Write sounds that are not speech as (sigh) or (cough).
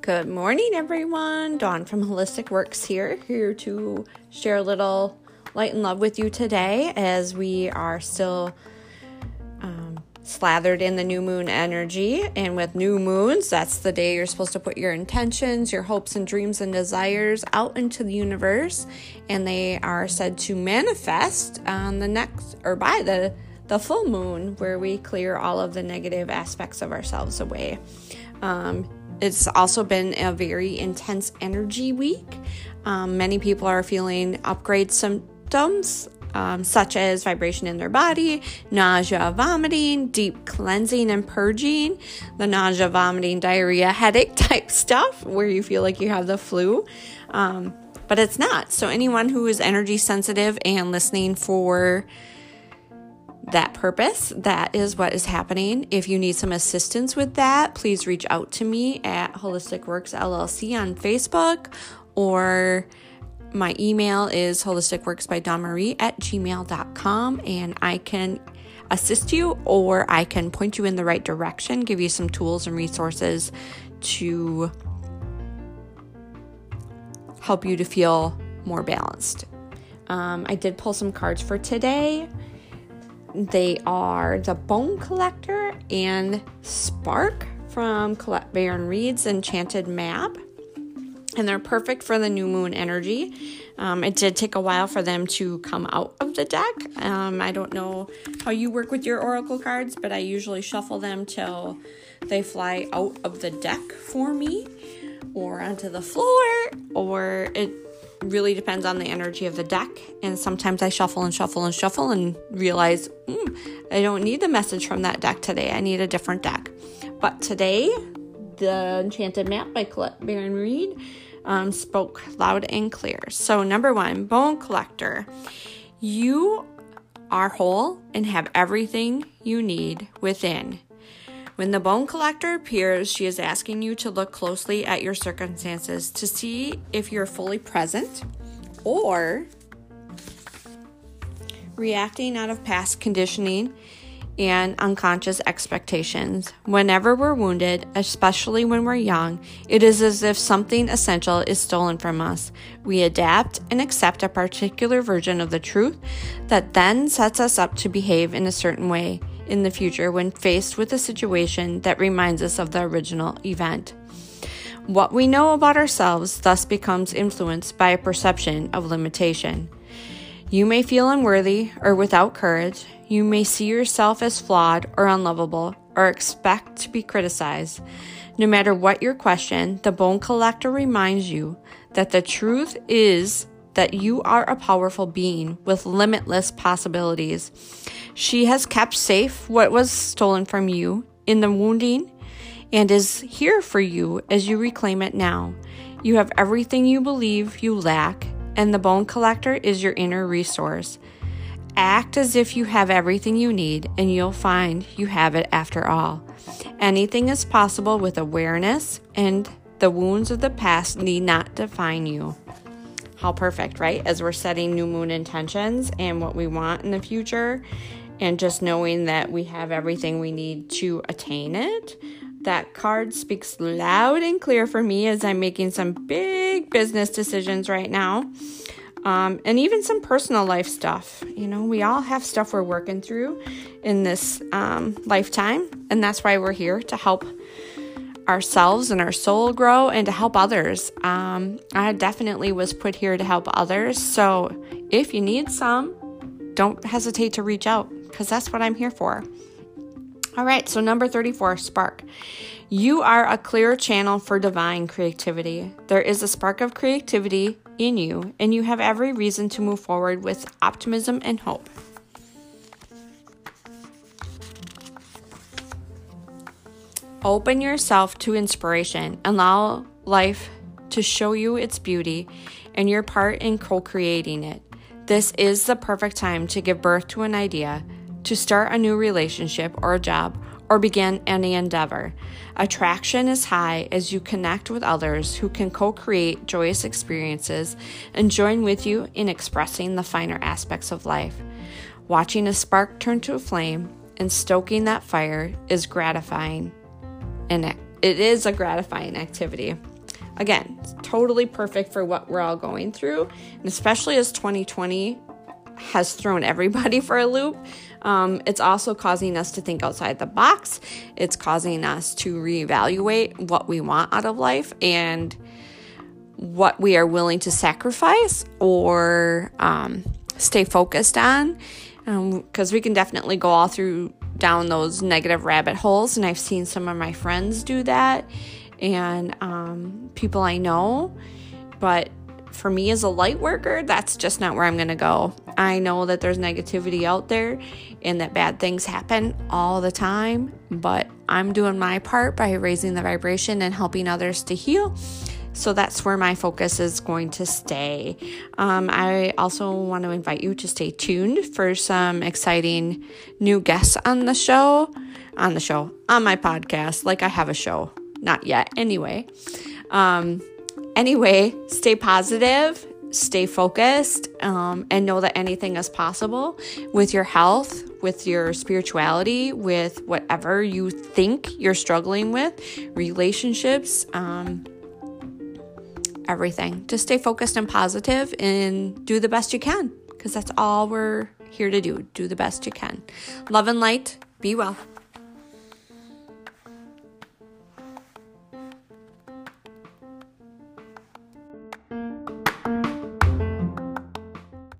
Good morning, everyone. Dawn from Holistic Works here, here to share a little light and love with you today as we are still um, slathered in the new moon energy. And with new moons, that's the day you're supposed to put your intentions, your hopes, and dreams and desires out into the universe. And they are said to manifest on the next or by the the full moon, where we clear all of the negative aspects of ourselves away. Um, it's also been a very intense energy week. Um, many people are feeling upgrade symptoms. Um, such as vibration in their body, nausea, vomiting, deep cleansing and purging, the nausea, vomiting, diarrhea, (laughs) headache type stuff where you feel like you have the flu. Um, but it's not. So, anyone who is energy sensitive and listening for that purpose. That is what is happening. If you need some assistance with that, please reach out to me at Holistic Works LLC on Facebook or my email is holisticworks by Dawn Marie at gmail.com and I can assist you or I can point you in the right direction, give you some tools and resources to help you to feel more balanced. Um, I did pull some cards for today. They are the Bone Collector and Spark from Colette Baron Reid's Enchanted Map. And they're perfect for the new moon energy. Um, it did take a while for them to come out of the deck. Um, I don't know how you work with your oracle cards, but I usually shuffle them till they fly out of the deck for me or onto the floor, or it really depends on the energy of the deck. And sometimes I shuffle and shuffle and shuffle and realize mm, I don't need the message from that deck today. I need a different deck. But today, the Enchanted Map by Colette Baron Reid um, spoke loud and clear. So, number one, Bone Collector. You are whole and have everything you need within. When the bone collector appears, she is asking you to look closely at your circumstances to see if you're fully present or reacting out of past conditioning and unconscious expectations. Whenever we're wounded, especially when we're young, it is as if something essential is stolen from us. We adapt and accept a particular version of the truth that then sets us up to behave in a certain way in the future when faced with a situation that reminds us of the original event. What we know about ourselves thus becomes influenced by a perception of limitation. You may feel unworthy or without courage. You may see yourself as flawed or unlovable or expect to be criticized. No matter what your question, the bone collector reminds you that the truth is that you are a powerful being with limitless possibilities. She has kept safe what was stolen from you in the wounding and is here for you as you reclaim it now. You have everything you believe you lack, and the bone collector is your inner resource. Act as if you have everything you need, and you'll find you have it after all. Anything is possible with awareness, and the wounds of the past need not define you. How perfect, right? As we're setting new moon intentions and what we want in the future, and just knowing that we have everything we need to attain it. That card speaks loud and clear for me as I'm making some big business decisions right now. Um, and even some personal life stuff. You know, we all have stuff we're working through in this um, lifetime, and that's why we're here to help ourselves and our soul grow and to help others. Um, I definitely was put here to help others. So if you need some, don't hesitate to reach out because that's what I'm here for. All right, so number 34, spark. You are a clear channel for divine creativity. There is a spark of creativity in you, and you have every reason to move forward with optimism and hope. Open yourself to inspiration. Allow life to show you its beauty and your part in co creating it. This is the perfect time to give birth to an idea, to start a new relationship or a job, or begin any endeavor. Attraction is high as you connect with others who can co create joyous experiences and join with you in expressing the finer aspects of life. Watching a spark turn to a flame and stoking that fire is gratifying and it is a gratifying activity. Again, totally perfect for what we're all going through, and especially as 2020 has thrown everybody (laughs) for a loop. Um, it's also causing us to think outside the box. It's causing us to reevaluate what we want out of life and what we are willing to sacrifice or um, stay focused on. Because um, we can definitely go all through down those negative rabbit holes, and I've seen some of my friends do that and um, people I know. But for me as a light worker, that's just not where I'm going to go. I know that there's negativity out there and that bad things happen all the time, but I'm doing my part by raising the vibration and helping others to heal. So that's where my focus is going to stay. Um, I also want to invite you to stay tuned for some exciting new guests on the show, on the show, on my podcast. Like I have a show, not yet. Anyway, um, anyway, stay positive, stay focused, um, and know that anything is possible with your health, with your spirituality, with whatever you think you're struggling with, relationships, um, everything. Just stay focused and positive and do the best you can because that's all we're here to do. Do the best you can. Love and light. Be well.